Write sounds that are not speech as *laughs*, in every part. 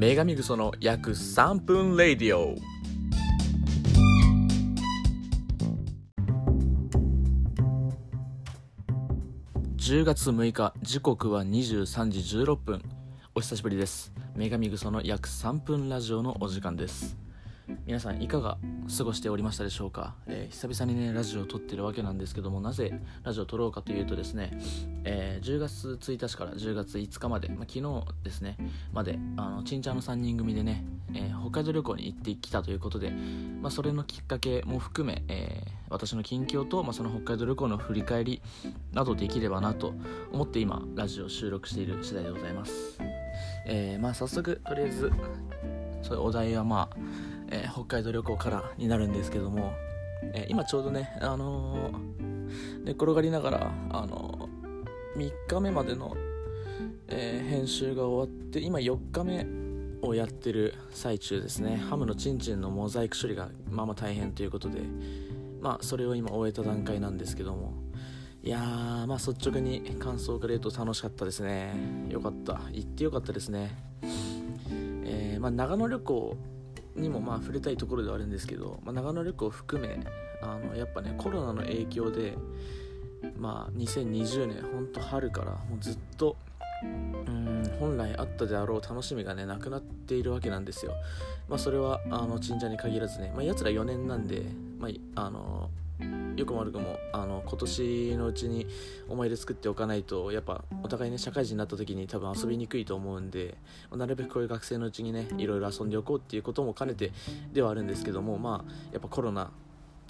女神グソの約3分レディオ。10月6日時刻は23時16分。お久しぶりです。女神グソの約3分ラジオのお時間です。皆さんいかが過ごしておりましたでしょうか、えー、久々にねラジオを撮ってるわけなんですけどもなぜラジオを撮ろうかというとですね、えー、10月1日から10月5日まで、まあ、昨日ですねまであのちんちゃんの3人組でね、えー、北海道旅行に行ってきたということで、まあ、それのきっかけも含め、え私の近況と、まあ、その北海道旅行の振り返りなどできればなと思って今ラジオを収録している次第でございます、えまあ早速とりあえずそういうお題はまあえー、北海道旅行からになるんですけども、えー、今ちょうどね、あのー、寝転がりながら、あの3日目までの、え編集が終わって今4日目をやってる最中ですね。ハムのチンチンのモザイク処理がまあまあ大変ということでまあそれを今終えた段階なんですけども。いやーまあ率直に感想から言うと楽しかったですね。よかった。行ってよかったですね。えー、まあ長野旅行にもまあ触れたいところではあるんですけど、まあ、長野旅行含めあのやっぱねコロナの影響でまあ2020年ほんと春からもうずっとうん本来あったであろう楽しみがねなくなっているわけなんですよ。まあそれはあの神社に限らずねまあやつら4年なんでまああのよくも悪くもあの今年のうちに思い出作っておかないとやっぱお互いね社会人になった時に多分遊びにくいと思うんでなるべくこういう学生のうちにねいろいろ遊んでおこうっていうことも兼ねてではあるんですけどもまあやっぱコロナっ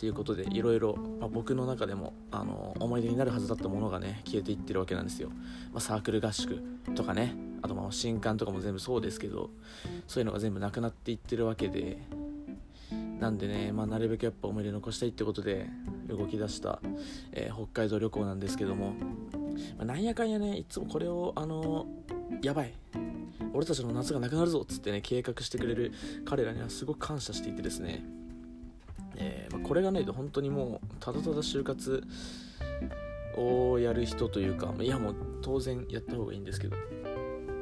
ていうことでいろいろ僕の中でもあの思い出になるはずだったものがね消えていってるわけなんですよ、まあ、サークル合宿とかねあとまあ新刊とかも全部そうですけどそういうのが全部なくなっていってるわけでなんでね、まあ、なるべくやっぱ思い出残したいってことで動き出した、えー、北海道旅行なんですけども、まあ、なんやかんやねいつもこれをあのやばい俺たちの夏がなくなるぞっつってね計画してくれる彼らにはすごく感謝していてですね、えー、まあ、これがないと本当にもうただただ就活をやる人というかいやもう当然やった方がいいんですけど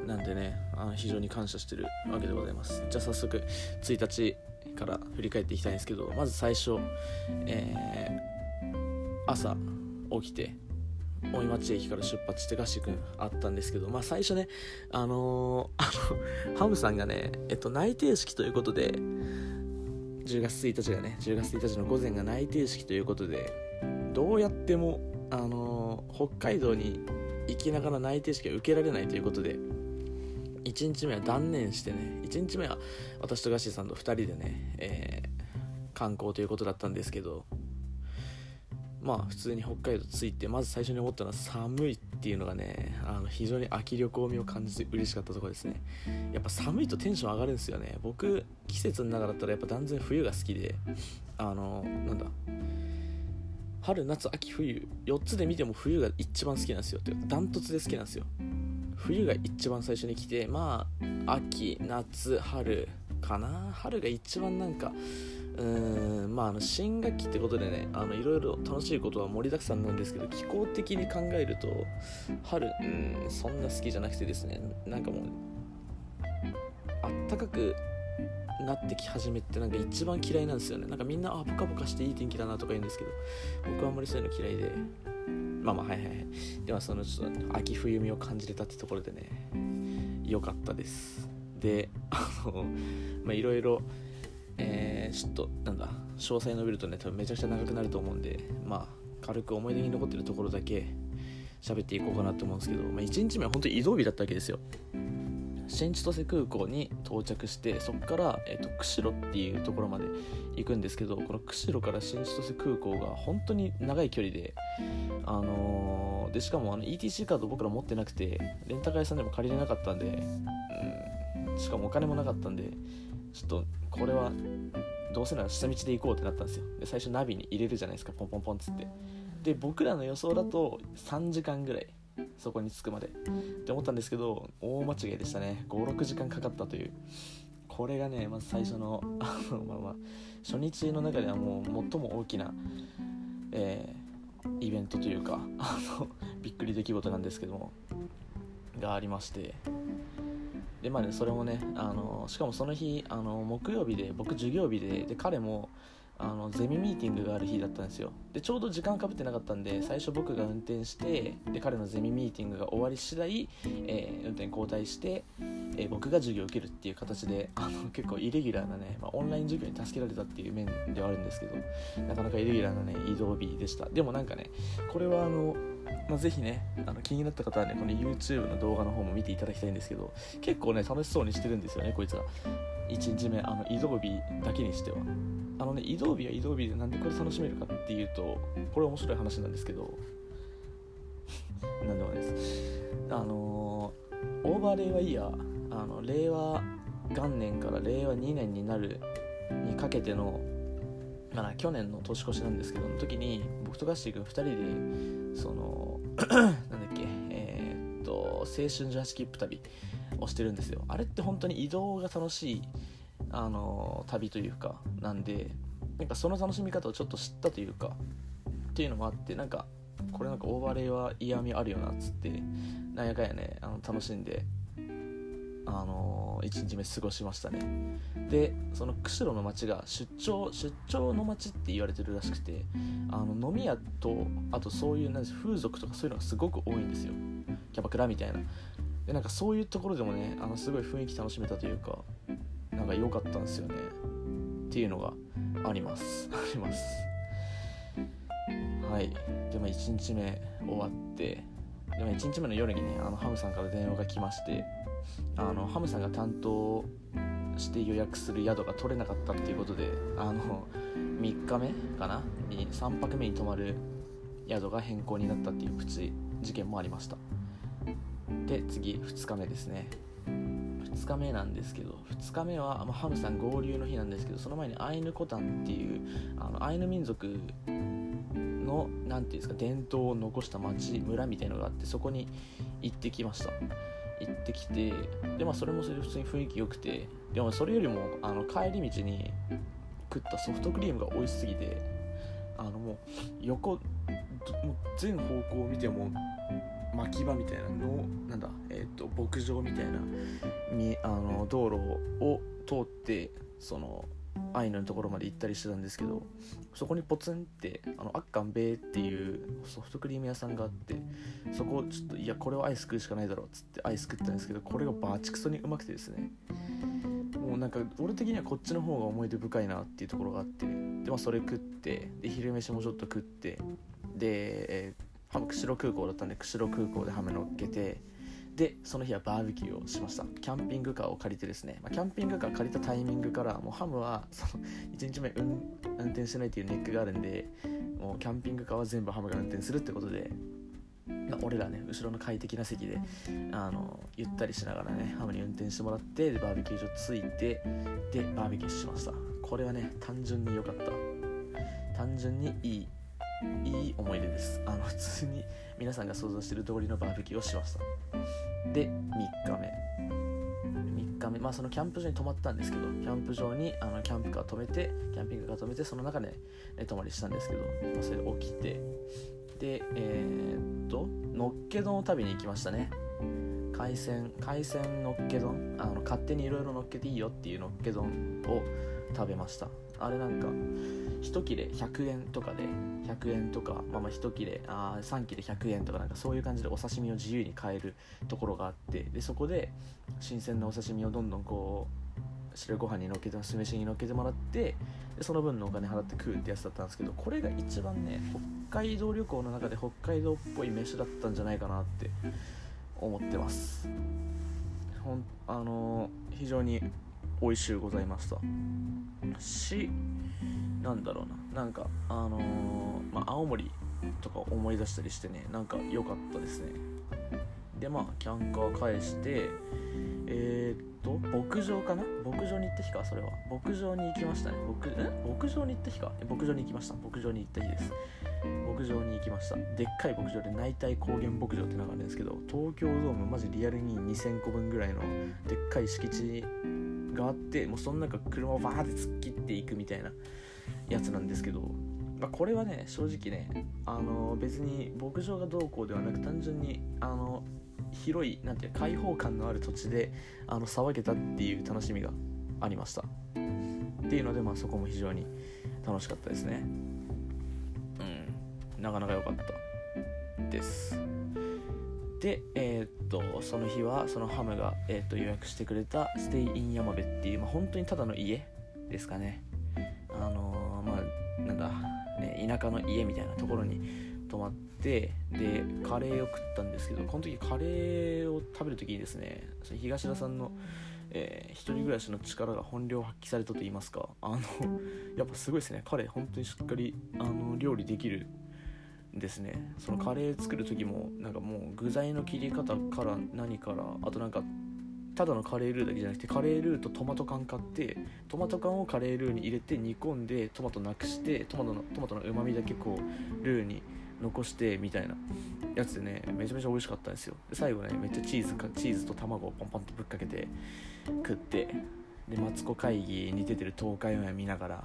なんでねあ非常に感謝してるわけでございます。じゃあ早速1日から振り返っていきたいんですけどまず最初、えー、朝起きて大井町駅から出発して合宿あったんですけど、まあ、最初ね、あのー、あのハムさんがね、えっと、内定式ということで10月1日がね10月1日の午前が内定式ということでどうやっても、あのー、北海道に行きながら内定式が受けられないということで1日目は断念してね1日目は私とガシーさんと2人でね、えー、観光ということだったんですけどまあ普通に北海道着いてまず最初に思ったのは寒いっていうのがねあの非常に秋旅行味を感じて嬉しかったところですね。やっぱ寒いとテンション上がるんですよね。僕季節の中だったらやっぱ断然冬が好きであのなんだ春夏秋冬4つで見ても冬が一番好きなんですよ。ってダントツで好きなんですよ。冬が一番最初に来てまあ秋夏春かな。春が一番なんかうーんまああの新学期ってことでねあのいろいろ楽しいことは盛りだくさんなんですけど気候的に考えると春うんそんな好きじゃなくてですねなんかもうあったかくなってき始めてなんか一番嫌いなんですよね。なんかみんなあポカポカしていい天気だなとか言うんですけど僕はあんまりそういうの嫌いで。まあまあはいはいはい。ではそのちょっと秋冬みを感じれたってところでね良かったです。であのまあいろいろえー、ちょっとなんだ詳細伸びるとね多分めちゃくちゃ長くなると思うんでまあ軽く思い出に残ってるところだけ喋っていこうかなと思うんですけど、まあ、1日目は本当に移動日だったわけですよ。新千歳空港に到着してそこから、えーと、釧路っていうところまで行くんですけどこの釧路から新千歳空港が本当に長い距離で,、あのー、でしかもあの ETC カード僕ら持ってなくてレンタカー屋さんでも借りれなかったんで、うん、しかもお金もなかったんでちょっとこれはどうせなら下道で行こうってなったんですよ。で最初ナビに入れるじゃないですかポンポンポンっつって。で僕らの予想だと3時間ぐらい。そこに着くまで。って思ったんですけど大間違いでしたね。56時間かかったという。これがねまず最初のまあまあ初日の中ではもう最も大きな、えー、イベントというかあのびっくり出来事なんですけどもがありまして。でまあねそれもねあのしかもその日あの木曜日で僕授業日でで彼もあのゼミミーティングがある日だったんですよ。でちょうど時間かぶってなかったんで最初僕が運転してで彼のゼミミーティングが終わり次第、えー、運転交代して、えー、僕が授業を受けるっていう形であの結構イレギュラーなね、まあ、オンライン授業に助けられたっていう面ではあるんですけどなかなかイレギュラーなね移動日でした。でもなんかねこれはあのまあ、ぜひねあの気になった方はねこの YouTube の動画の方も見ていただきたいんですけど結構ね楽しそうにしてるんですよねこいつら1日目あの移動日だけにしては。あのね移動日は移動日でなんでこれ楽しめるかっていうとこれ面白い話なんですけど。*laughs* なんでもないです。あのー、オーバー令和イヤーあの令和元年から令和2年になるにかけてのまあ、去年の年越しなんですけどの時に僕とガッシー君2人でその *clears throat* なんだっけえー、っと青春18切符旅。をしてるんですよ。あれって本当に移動が楽しいあの旅というかなんでなんかその楽しみ方をちょっと知ったというかっていうのもあってなんかこれなんかオーバーレイは嫌味あるよなっつってなんやかんやねあの楽しんであの1日目過ごしましたね。でその釧路の町が出張出張の町って言われてるらしくてあの飲み屋とあとそういう風俗とかそういうのがすごく多いんですよ。キャバクラみたいな。でなんかそういうところでもねあのすごい雰囲気楽しめたというかなんか良かったんですよね。っていうのがあります。あります。はい。でも1日目終わってでも1日目の夜にねあのハムさんから電話が来ましてあのハムさんが担当して予約する宿が取れなかったっていうことであの3日目かな？に3泊目に泊まる宿が変更になったっていうプチ事件もありましたで次2日目ですね。2日目なんですけど2日目は、まあ、ハムさん合流の日なんですけどその前にアイヌコタンっていうあのアイヌ民族の何ていうんですか伝統を残した町村みたいのがあってそこに行ってきました。行ってきてでまあそれもそれで普通に雰囲気良くてでもそれよりもあの帰り道に食ったソフトクリームが美味しすぎてあのもう横もう全方向を見ても牧場みたいなのなんだ、えーと、牧場みたいなみあの道路を通ってそのアイヌのところまで行ったりしてたんですけどそこにポツンってあのアッカンベイっていうソフトクリーム屋さんがあってそこをちょっといやこれはアイス食うしかないだろうっつってアイス食ったんですけどこれがバチクソにうまくてですねもうなんか俺的にはこっちの方が思い出深いなっていうところがあってで、まあ、それ食ってで昼飯もちょっと食ってで、えーハム釧路空港だったんで釧路空港でハム乗っけてでその日はバーベキューをしました。キャンピングカーを借りてですね、まあ、キャンピングカー借りたタイミングからもうハムは *laughs* その1日目、運運転しないっていうネックがあるんでもうキャンピングカーは全部ハムが運転するってことで俺らね後ろの快適な席であのゆったりしながらねハムに運転してもらってでバーベキュー場着いてでバーベキューしました。これはね単純に良かった。単純にいい。いい思い出です。あの普通に皆さんが想像してる通りのバーベキューをしました。で3日目。3日目。まあそのキャンプ場に泊まったんですけどキャンプ場にあのキャンプカー止めてキャンピングカー止めてその中で寝泊まりしたんですけど、まあ、それで起きて。でえー、っとのっけ丼を食べに行きましたね。海鮮海鮮のっけ丼？あの勝手にいろいろのっけていいよっていうのっけ丼を食べました。あれなんか1切れ100円とかで100円とか、まあ、まあ1切れあ3切れ100円とかなんかそういう感じでお刺身を自由に買えるところがあってでそこで新鮮なお刺身をどんどんこう白ご飯にのっけて酢飯にのっけてもらってでその分のお金払って食うってやつだったんですけどこれが一番ね北海道旅行の中で北海道っぽい飯だったんじゃないかなって思ってます。ほんあのー、非常に美味しゅうございました。しなんだろうな。なんかあのー、まあ、青森とか思い出したりしてねなんか良かったですね。でまあキャンカー返してえー、っと牧場かな？牧場に行った日かそれは。牧場に行きましたね。牧え？牧場に行った日か？牧場に行きました。牧場に行った日です。牧場に行きました。でっかい牧場で内体高原牧場ってのがあるんですけど東京ドームマジリアルに2000個分ぐらいのでっかい敷地があってもうその中車をバーって突っ切っていくみたいなやつなんですけど、まあ、これはね正直ねあの別に牧場がどうこうではなく単純にあの広いなんていう開放感のある土地であの騒げたっていう楽しみがありました。っていうので、まあ、そこも非常に楽しかったですね。うん。なかなか良かったです。でえー、っとその日はそのハムが、えー、っと予約してくれたステイイン山部っていう、まあ、本当にただの家ですかね。あのー、まあなんだ、ね、田舎の家みたいなところに泊まってでカレーを食ったんですけどこの時カレーを食べる時にですね東田さんの、えー、一人暮らしの力が本領発揮されたと言いますかあのやっぱすごいですね。彼本当にしっかりあの料理できるですね。そのカレー作る時もなんかもう具材の切り方から何からあとなんかただのカレールーだけじゃなくてカレールーとトマト缶買ってトマト缶をカレールーに入れて煮込んでトマトなくしてトマトのトマトのうまみだけこうルーに残してみたいなやつでねめちゃめちゃ美味しかったんですよ。で最後ねめっちゃチーズかチーズと卵をポンポンとぶっかけて食ってでマツコ会議に出てる東海オンエア見ながら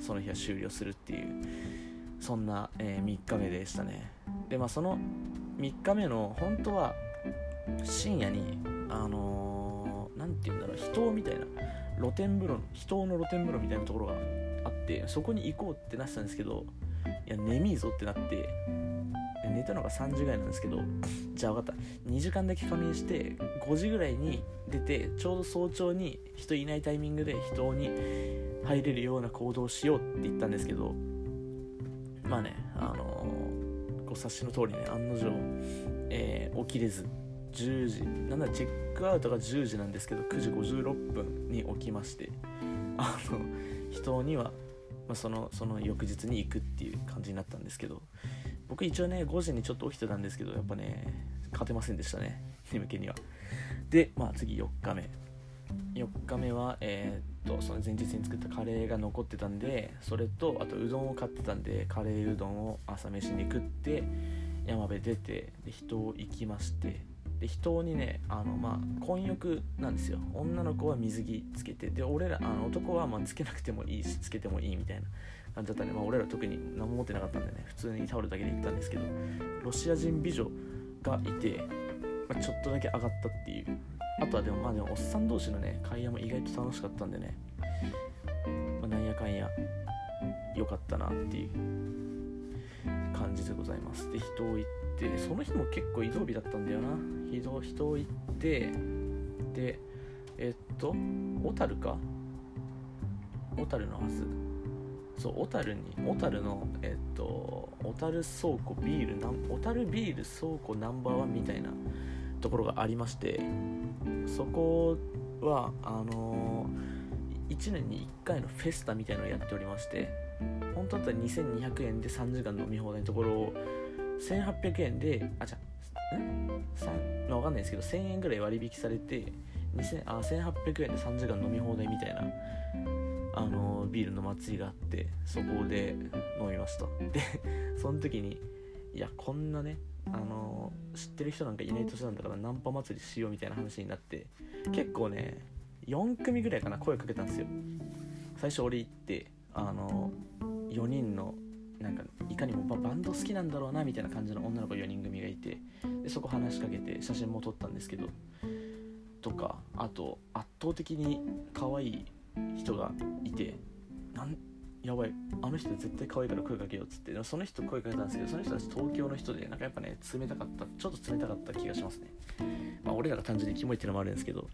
その日は終了するっていうそんな、えー、3日目でしたね。でまあその3日目の本当は深夜にあの何、ー、て言うんだろう人みたいな露天風呂人の露天風呂みたいなところがあってそこに行こうってなってたんですけどいや眠いぞってなって寝たのが3時ぐらいなんですけど *laughs* じゃあ分かった。2時間だけ仮眠して5時ぐらいに出てちょうど早朝に人いないタイミングで人に入れるような行動をしようって言ったんですけどまあねあのー、ご察しの通りね案の定、えー、起きれず10時なんならチェックアウトが10時なんですけど9時56分に起きましてあの人には、まあ、そのその翌日に行くっていう感じになったんですけど僕一応ね5時にちょっと起きてたんですけどやっぱね勝てませんでしたね眠気には。でまあ次4日目。4日目はえー、っとその前日に作ったカレーが残ってたんでそれとあとうどんを買ってたんでカレーうどんを朝飯に食って山辺出てで人を行きましてで人にねあのまあ混浴なんですよ。女の子は水着つけてで俺らあの男はまつけなくてもいいしつけてもいいみたいな感じだったんで、まあ、俺ら特に何も持ってなかったんでね普通にタオルだけで行ったんですけどロシア人美女がいて、まあ、ちょっとだけ上がったっていう。あとはでもまあでもおっさん同士のね会話も意外と楽しかったんでね、まあ、なんやかんや良かったなっていう感じでございます。で人を行ってその日も結構移動日だったんだよな。人人を行ってでえっと小樽か。小樽のはず。そう小樽に小樽のえっと小樽倉庫ビール小樽ビール倉庫ナンバーワンみたいなところがありましてそこはあのー、1年に1回のフェスタみたいのをやっておりまして本当だったら2200円で3時間飲み放題のところを1800円であじゃん？まあ、分かんないですけど1000円ぐらい割引されて2000あ1800円で3時間飲み放題みたいなあのビールの祭りがあってそこで飲みました。でその時にいやこんなねあの知ってる人なんかいない年なんだからナンパ祭りしようみたいな話になって結構ね4組ぐらいかな声かけたんですよ。最初俺行ってあの4人のなんかいかにもバンド好きなんだろうなみたいな感じの女の子4人組がいてでそこ話しかけて写真も撮ったんですけどとかあと圧倒的に可愛い人がいてなんやばいあの人絶対可愛いから声かけようっつって。でもその人声かけたんですけどその人たち東京の人でなんかやっぱね冷たかったちょっと冷たかった気がしますね。まあ俺らが単純にキモいってのもあるんですけど。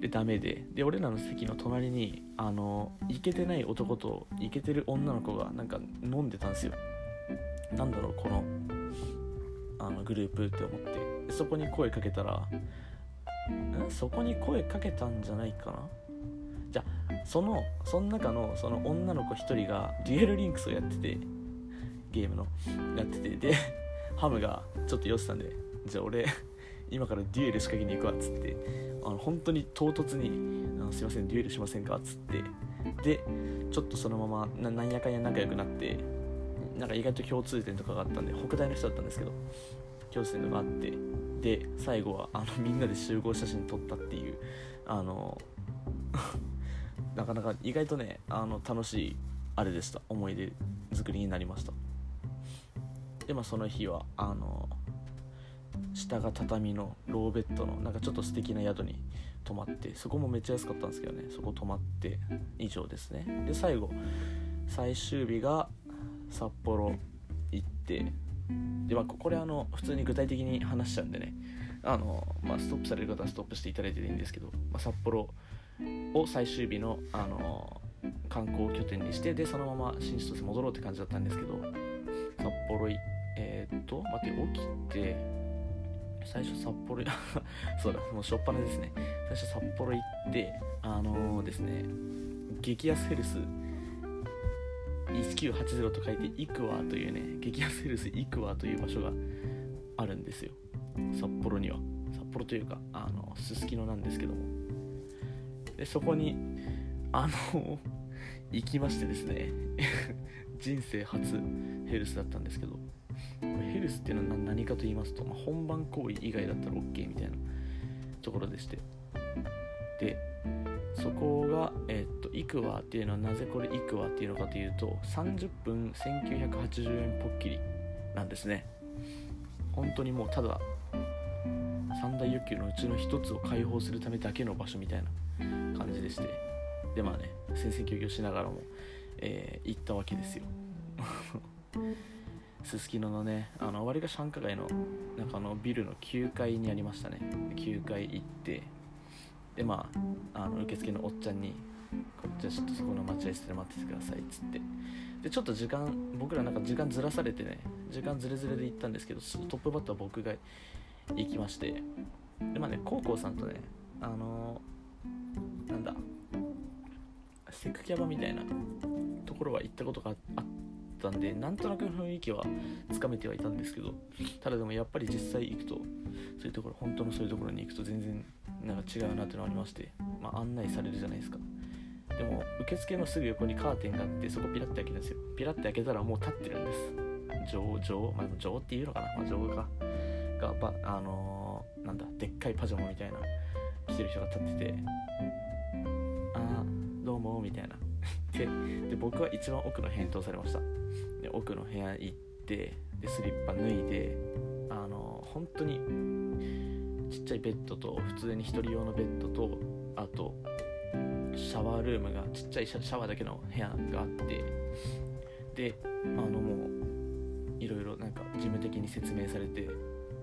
でダメで。で俺らの席の隣にあのイケてない男とイケてる女の子がなんか飲んでたんですよ。なんだろうこのあのグループって思って。そこに声かけたらん？そこに声かけたんじゃないかな？そのその中のその女の子1人がデュエルリンクスをやっててゲームのやっててで *laughs* ハムがちょっと酔ってたんでじゃあ俺 *laughs* 今からデュエル仕掛けに行くわっつってあの本当に唐突にあの「すいませんデュエルしませんか?」っつってでちょっとそのままななんやかんや仲良くなってなんか意外と共通点とかがあったんで北大の人だったんですけど共通点とかあってで最後はあのみんなで集合写真撮ったっていうあの *laughs* なかなか意外とねあの楽しいあれでした。思い出作りになりました。でまあその日はあの下が畳のローベッドのなんかちょっと素敵な宿に泊まってそこもめっちゃ安かったんですけどねそこ泊まって以上ですね。で最後最終日が札幌行ってでまあこれあの普通に具体的に話しちゃうんでねあの、まあ、ストップされる方はストップしていただいていいんですけど、まあ、札幌を最終日のあの観光拠点にしてでそのまま新千歳戻ろうって感じだったんですけど札幌いえー、っと待って起きて最初札幌 *laughs* そうだもうしょっぱなですね。最初札幌行ってあのー、ですね激安ヘルス1980と書いてイクワというね激安ヘルスイクワという場所があるんですよ。札幌には。札幌というかあのすすきのなんですけども。でそこにあの行きましてですね。*laughs* 人生初ヘルスだったんですけど。ヘルスっていうのは何かと言いますと、まあ、本番行為以外だったら OK みたいなところでして。でそこが、えー、っとイクワっていうのはなぜこれイクワっていうのかというと30分1980円ポッキリなんですね。本当にもうただ三大欲求のうちの一つを解放するためだけの場所みたいなでしてでまあね戦々恐々しながらも、えー、行ったわけですよ。すすきののねあの割が繁華街のなんかあのビルの9階にありましたね。9階行ってでまああの受付のおっちゃんに「こっちはちょっとそこの待合室で待っててください」っつって。でちょっと時間僕らなんか時間ずらされてね時間ずれずれで行ったんですけどトップバッター僕が行きまして。でまあね高校さんとねあのー、なんだ？セクキャバみたいなところは行ったことがあったんでなんとなく雰囲気はつかめてはいたんですけどただでもやっぱり実際行くとそういうところ本当のそういうところに行くと全然なんか違うなっていうのがありまして、まあ、案内されるじゃないですか。でも受付のすぐ横にカーテンがあってそこピラッて開けるんですよ。ピラッて開けたらもう立ってるんです。女王女王まあ女王っていうのかな、まあ、女王かがあのー、なんだ？でっかいパジャマみたいな。着てる人が立っててああどうもみたいな。*laughs* でで僕は一番奥の返答されました。で奥の部屋行ってでスリッパ脱いであのー、本当にちっちゃいベッドと普通に1人用のベッドとあとシャワールームがちっちゃいシャワーだけの部屋があってであのもういろいろなんか事務的に説明されて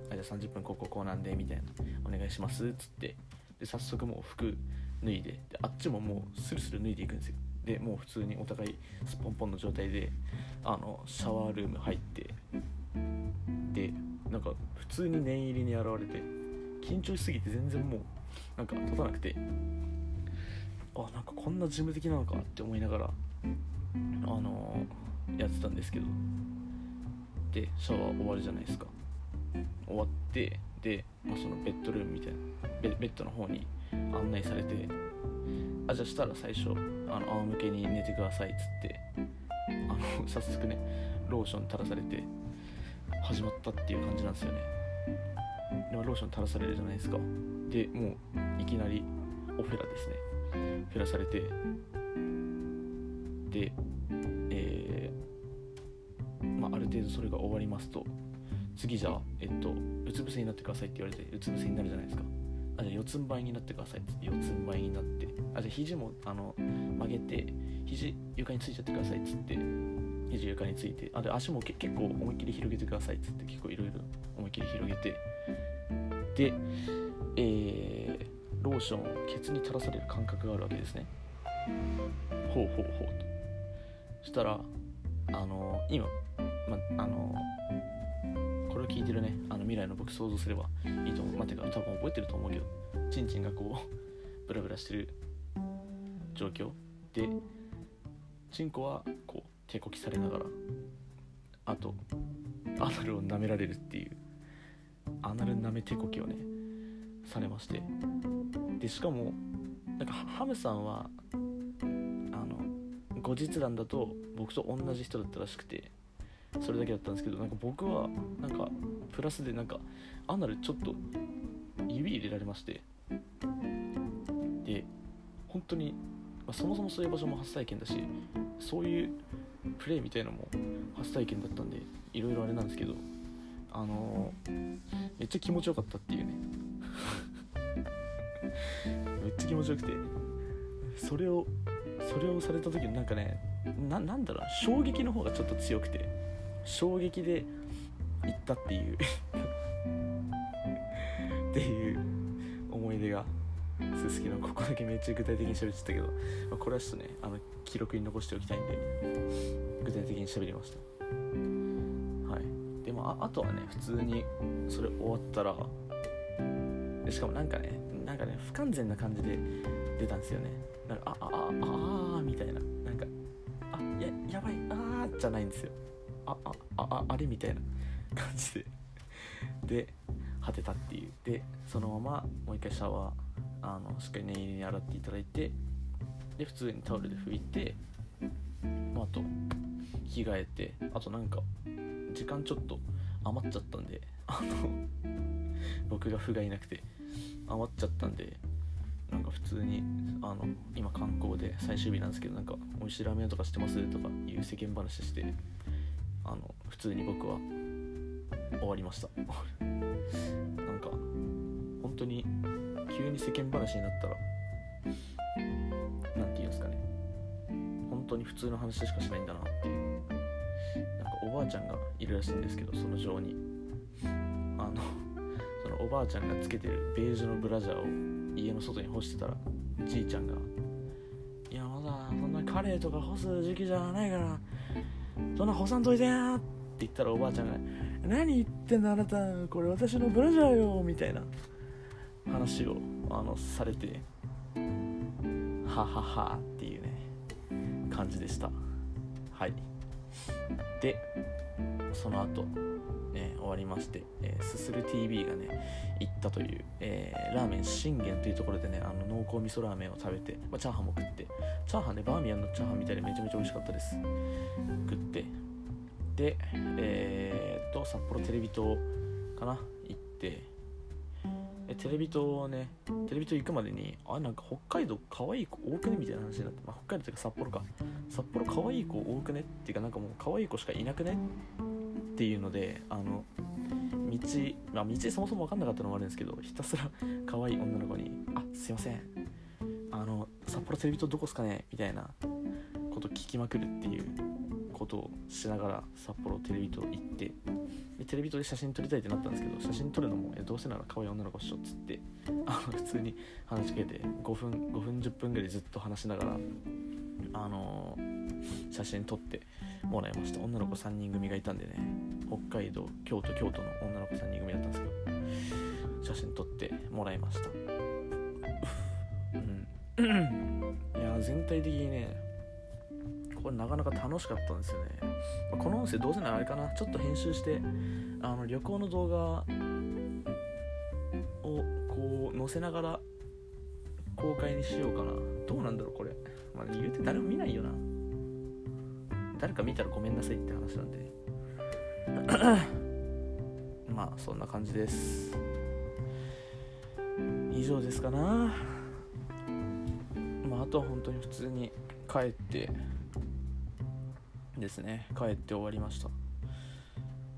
あじゃあ30分こここうなんでみたいなお願いしますっつってで早速もう服脱いでであっちももうスルスル脱いでいくんですよ。でもう普通にお互いスポンポンの状態であのシャワールーム入ってでなんか普通に念入りに現れて緊張しすぎて全然もうなんか立たなくてあなんかこんな事務的なのかって思いながらあのー、やってたんですけど。でシャワー終わるじゃないですか。終わってで、まあ、そのベッドルームみたいなベベッドの方に案内されてあじゃあしたら最初あの仰向けに寝てくださいっつってあの *laughs* 早速ねローション垂らされて始まったっていう感じなんですよね。でもローション垂らされるじゃないですか。でもういきなりオフェラですね。フェラされてでえー、まあ、ある程度それが終わりますと次じゃあ、えっと、うつ伏せになってくださいって言われて、うつ伏せになるじゃないですか。あ、じゃあ四つん這いになってくださいって言って、四つん這いになって、あ、じゃあ肘もあの曲げて、肘床についちゃってくださいっつって、肘床について、あ、で足も結構思いっきり広げてくださいっつって、結構いろいろ思いっきり広げて、で、えー、ローションをケツに垂らされる感覚があるわけですね。ほうほうほうと。そしたら、あの今、ま、あのこれを聞いてるね。あの未来の僕想像すればいいと思う。待ってか多分覚えてると思うけど。ちんちんがこう *laughs* ブラブラしてる状況。でチンコはこう手こきされながらあとアナルを舐められるっていうアナル舐め手こきをねされまして。でしかもなんかハムさんはあの後日談だと僕と同じ人だったらしくて。それだけだったんですけどなんか僕はなんかプラスでなんかアナルちょっと指入れられまして。で本当に、まあ、そもそもそういう場所も初体験だしそういうプレイみたいなのも初体験だったんでいろいろあれなんですけどあのめっちゃ気持ちよかったっていうね。*laughs* めっちゃ気持ちよくてそれをそれをされた時なんかねななんだろう衝撃の方がちょっと強くて。衝撃で行ったっていう。*laughs* っていう思い出がすすきのここだけめっちゃ具体的に喋ってたけど、まあ、これはちょっとねあの記録に残しておきたいんで具体的に喋りました。はい。でもああとはね普通にそれ終わったらでしかもなんかねなんかね不完全な感じで出たんですよね。なんかあああああみたいな。なんかあややばいあーじゃないんですよ。ああああれみたいな感じで。*laughs* で果てたっていう。でそのままもう一回シャワーあのしっかり念入りに洗っていただいてで普通にタオルで拭いて、まあ、あと着替えてあとなんか時間ちょっと余っちゃったんで *laughs* あの僕が不甲斐なくて余っちゃったんでなんか普通にあの今観光で最終日なんですけどなんか美味しいラーメン屋とかしてます？とかいう世間話してあの普通に僕は終わりました。*laughs* なんか本当に急に世間話になったら何て言うんですかね。本当に普通の話しかしないんだなっていう。なんかおばあちゃんがいるらしいんですけどその上に。あのそのおばあちゃんがつけてるベージュのブラジャーを家の外に干してたらじいちゃんが「いやまだそんなカレーとか干す時期じゃないからそんな干さんといてや」って言ったらおばあちゃんが「何言ってんだあなたこれ私のブラジャーよ」みたいな話をあのされてはははっていうね感じでした。はい。でその後。終わりまして、えー、すする TV がね行ったという、えー、ラーメン信玄というところでねあの濃厚味噌ラーメンを食べて、まあ、チャーハンも食ってチャーハンねバーミヤンのチャーハンみたいでめちゃめちゃ美味しかったです。食ってでえー、っと札幌テレビ塔かな行ってテレビ塔ねテレビ塔行くまでにあなんか北海道可愛い子多くね？みたいな話になって、まあ、北海道というか札幌か。札幌可愛い子多くね？っていうかなんかもう可愛い子しかいなくね？っていうのであの道、まあ、道そもそも分かんなかったのもあるんですけどひたすら可愛い女の子に「あすいませんあの札幌テレビ塔どこっすかね?」みたいなこと聞きまくるっていうことをしながら札幌テレビ塔行ってでテレビ塔で写真撮りたいってなったんですけど写真撮るのもどうせなら可愛い女の子っしょっつってあの普通に話しかけて5分5分10分ぐらいずっと話しながらあの、写真撮ってもらいました。女の子3人組がいたんでね。北海道京都京都の女の子3人組だったんですけど写真撮ってもらいました。うん。いや全体的にねこれなかなか楽しかったんですよね、まあ、この音声どうせならあれかな。ちょっと編集してあの旅行の動画をこう載せながら公開にしようかな。どうなんだろうこれ、まあ、言うて誰も見ないよな。誰か見たらごめんなさいって話なんで。*coughs* まあそんな感じです。以上ですかな。まああとは本当に普通に帰ってですね。帰って終わりました。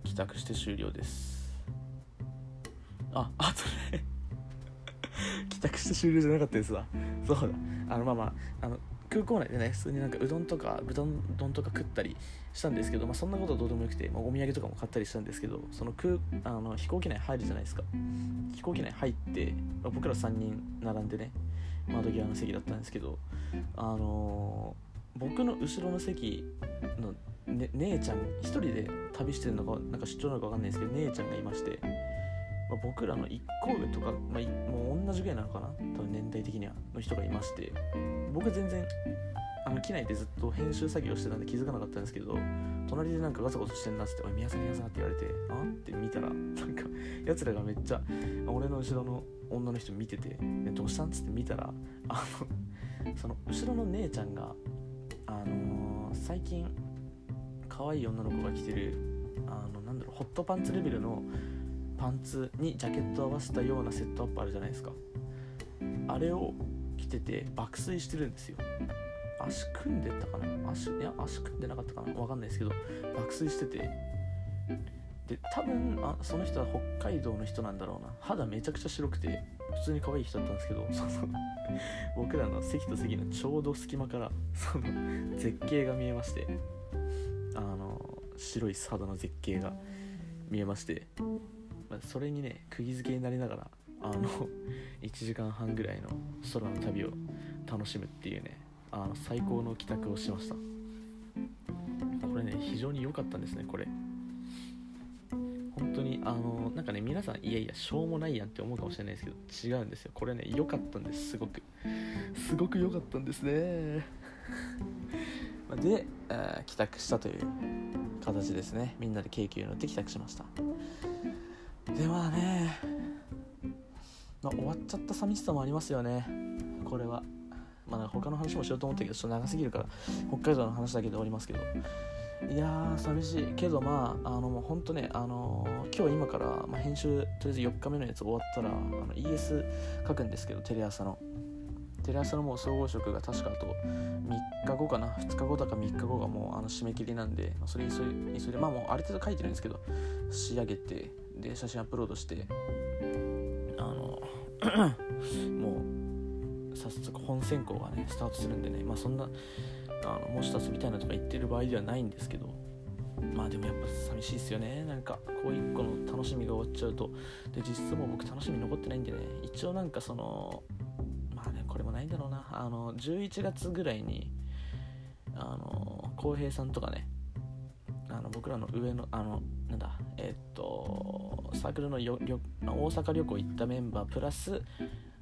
帰宅して終了です。ああとね。*laughs* 帰宅して終了じゃなかったですわ。そうだ。あのまあまああの空港内でね普通になんかうどんとか豚丼とか食ったりしたんですけど、まあ、そんなことはどうでもよくて、まあ、お土産とかも買ったりしたんですけどその空あの飛行機内入るじゃないですか。飛行機内入って、まあ、僕ら3人並んでね窓際の席だったんですけどあのー僕の後ろの席の、ね、姉ちゃん一人で旅してるのかなんか出張なのか分かんないですけど姉ちゃんがいまして、まあ、僕らの1個上とか、まあ、もう同じぐらいなのかな？多分年代的にはの人がいまして。僕全然あの機内でずっと編集作業してたんで気づかなかったんですけど隣でなんかガサゴサしてんなっつって「おい宮さん宮さん」って言われて「あ？って見たらなんかやつらがめっちゃ俺の後ろの女の人見てて「どうしたん?」っつって見たらあのその後ろの姉ちゃんがあのー、最近可愛い女の子が着てるあのなんだろうホットパンツレベルのパンツにジャケット合わせたようなセットアップあるじゃないですか。あれを着てて爆睡してるんですよ。足組んでたかな？足いや足組んでなかったかな？わかんないですけど爆睡してて。で多分あその人は北海道の人なんだろうな。肌めちゃくちゃ白くて普通に可愛い人だったんですけどその僕らの席と席のちょうど隙間からその絶景が見えまして。あの白い肌の絶景が見えまして、まあ、それにね釘付けになりながらあの1時間半ぐらいの空の旅を楽しむっていうねあの最高の帰宅をしました。これね非常に良かったんですねこれ。本当にあのなんかね皆さんいやいやしょうもないやんって思うかもしれないですけど違うんですよ。これね良かったんですすごく。すごく良かったんですね。*laughs* で、えー、帰宅したという形ですね。みんなで京急に乗って帰宅しましたでまあね、まあ、終わっちゃった寂しさもありますよね。これは。まあ他の話もしようと思ったけどちょっと長すぎるから北海道の話だけで終わりますけど。いやー寂しい。けどまああのもうほんとねあのー、今日今から、まあ、編集とりあえず4日目のやつ終わったらあの ES 書くんですけどテレ朝の。テレ朝のもう総合職が確かあと3日後かな。2日後だか3日後がもうあの締め切りなんで、それ急い急いでまあもうある程度書いてるんですけど仕上げて。で写真アップロードしてあの *clears throat* もう早速本選考がねスタートするんでねまあそんなあのもう一つみたいなとか言ってる場合ではないんですけどまあでもやっぱ寂しいですよね。なんかこう一個の楽しみが終わっちゃうと。で実質もう僕楽しみ残ってないんでね。一応なんかそのまあねこれもないんだろうな。あの11月ぐらいにあの浩平さんとかねあの僕らの上のあのなんだえっとサークルのよよ大阪旅行行ったメンバープラス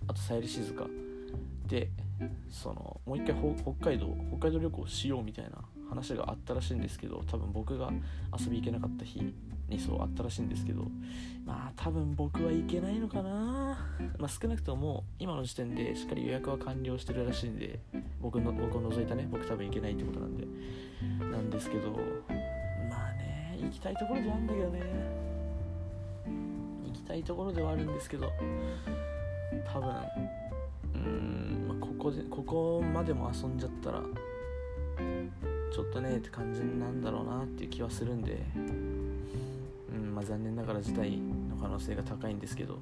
あとさゆり静香でそのもう一回北海道北海道旅行しようみたいな話があったらしいんですけど多分僕が遊び行けなかった日にそうあったらしいんですけどまあ多分僕は行けないのかな。まあ少なくとも今の時点でしっかり予約は完了してるらしいんで僕の僕を除いたね僕多分行けないってことなんでなんですけど行きたいところではあるんだけどね。行きたいところではあるんですけど多分うん、まあ、ここでここまでも遊んじゃったらちょっとねって感じなんだろうなっていう気はするんで、うんまあ、残念ながら事態の可能性が高いんですけど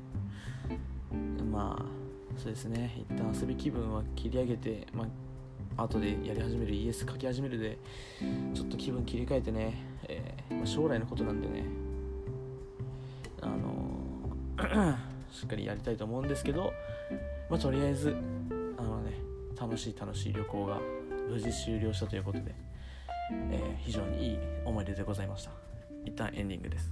まあそうですね。一旦遊び気分は切り上げて、まあ後でやり始める ES 書き始めるでちょっと気分切り替えてね、え、まあ、将来のことなんでね。あの *clears throat* しっかりやりたいと思うんですけどまあ、とりあえずあのね楽しい楽しい旅行が無事終了したということで、えー、非常にいい思い出でございました。一旦エンディングです。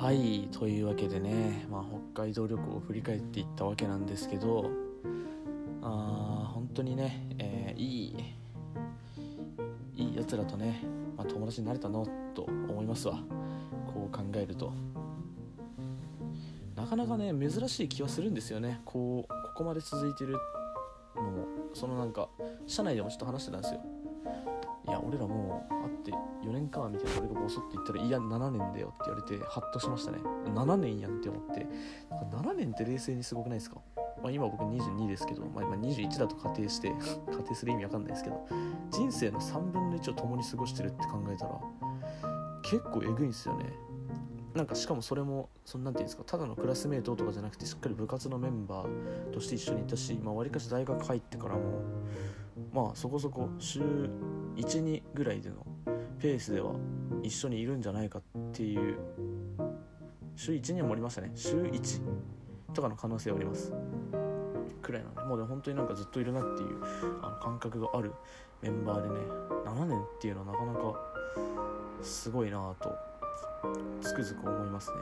はいというわけでね、まあ、北海道旅行を振り返っていったわけなんですけど当にね、えー、いいいいやつらとねまあ、友達になれたのと思いますわ。こう考えると。なかなかね珍しい気はするんですよね。こうここまで続いてるのも。そのなんか社内でもちょっと話してたんですよ。いや俺らもう会って4年間みたいな俺がボソって言ったらいや7年だよって言われてハッとしましたね。7年やんって思って。7年って冷静にすごくないですか？まあ、今僕22ですけど、まあ、今21だと仮定して *laughs* 仮定する意味わかんないですけど人生の3分の1を共に過ごしてるって考えたら結構えぐいんですよね。なんかしかもそれもそのなんていうんですかただのクラスメートとかじゃなくてしっかり部活のメンバーとして一緒にいたしわり、まあ、かし大学入ってからもまあそこそこ週12ぐらいでのペースでは一緒にいるんじゃないかっていう週1にもおりましたね。週1とかの可能性はあります。くらいなんでもうで本当になんかずっといるなっていうあの感覚があるメンバーでね7年っていうのはなかなかすごいなとつくづく思いますね。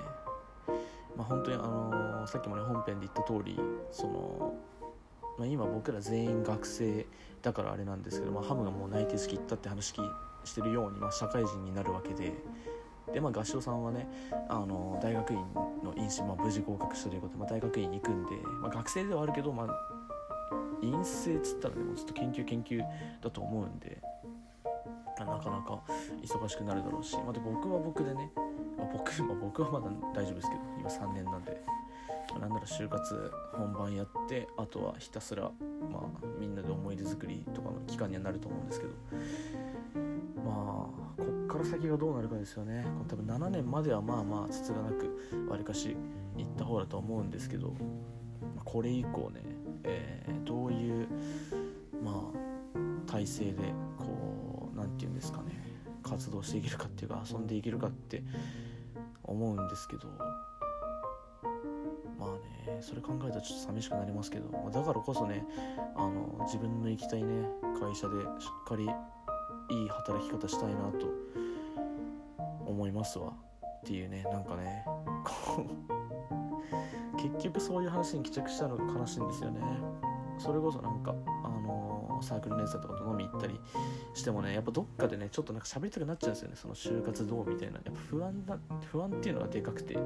まあ、本当にあのー、さっきもね本編で言った通りその、まあ、今僕ら全員学生だからあれなんですけど、まあ、ハムがもう内定式行ったって話してるように、まあ、社会人になるわけでで、まあ、合唱さんはねあの大学院の院試、まあ、無事合格したということで、まあ、大学院に行くんで、まあ、学生ではあるけど、まあ、院生っつったらねもうずっと研究研究だと思うんで、まあ、なかなか忙しくなるだろうし、まあ、で僕は僕でね、まあ、僕まあ、僕はまだ大丈夫ですけど今3年なんで、まあ、なんなら就活本番やってあとはひたすらまあみんなで思い出作りとかの期間にはなると思うんですけどまあから先がどうなるかですよね。多分7年まではまあまあつつがなくわりかし行った方だと思うんですけどこれ以降ね、えー、どういうまあ体制でこう何て言うんですかね活動していけるかっていうか遊んでいけるかって思うんですけどまあねそれ考えたらちょっと寂しくなりますけどだからこそねあの自分の行きたいね会社でしっかりいい働き方したいなと思いますわっていうねなんかね結局そういう話に帰着したのが悲しいんですよね。それこそなんかあのー、サークルのやつとかと飲み行ったりしてもねやっぱどっかでねちょっとなんか喋りたくなっちゃうんですよね。その就活どうみたいな。やっぱ不安だ不安っていうのがでかくて。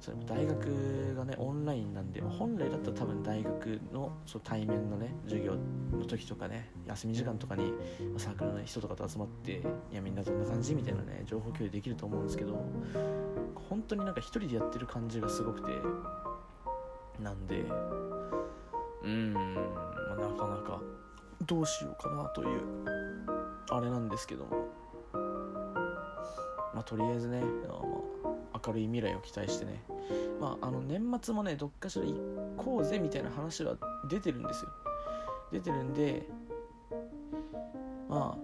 それも大学がねオンラインなんで、まあ、本来だったら多分大学のその対面のね授業の時とかね休み時間とかにサークルの人とかと集まっていやみんなどんな感じみたいなね情報共有できると思うんですけど本当になんか一人でやってる感じがすごくてなんでうん、まあ、なかなかどうしようかなというあれなんですけども。まあとりあえずね、まあ、明るい未来を期待してね。まああの年末もねどっかしら行こうぜみたいな話は出てるんですよ。出てるんでまあ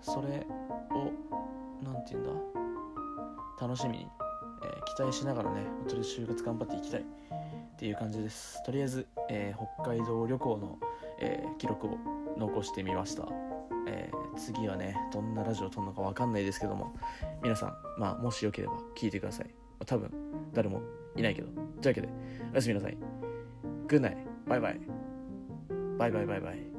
それを何て言うんだ楽しみに、えー、期待しながらねとりあえず就活頑張っていきたい。っていう感じです。とりあえず、えー、北海道旅行の、えー、記録を残してみました。え、次はねどんなラジオを撮るのか分かんないですけども皆さん、まあ、もしよければ聞いてください。多分誰もいないけど。というわけでおやすみなさい。グッナイバイバイバイバイバイバイ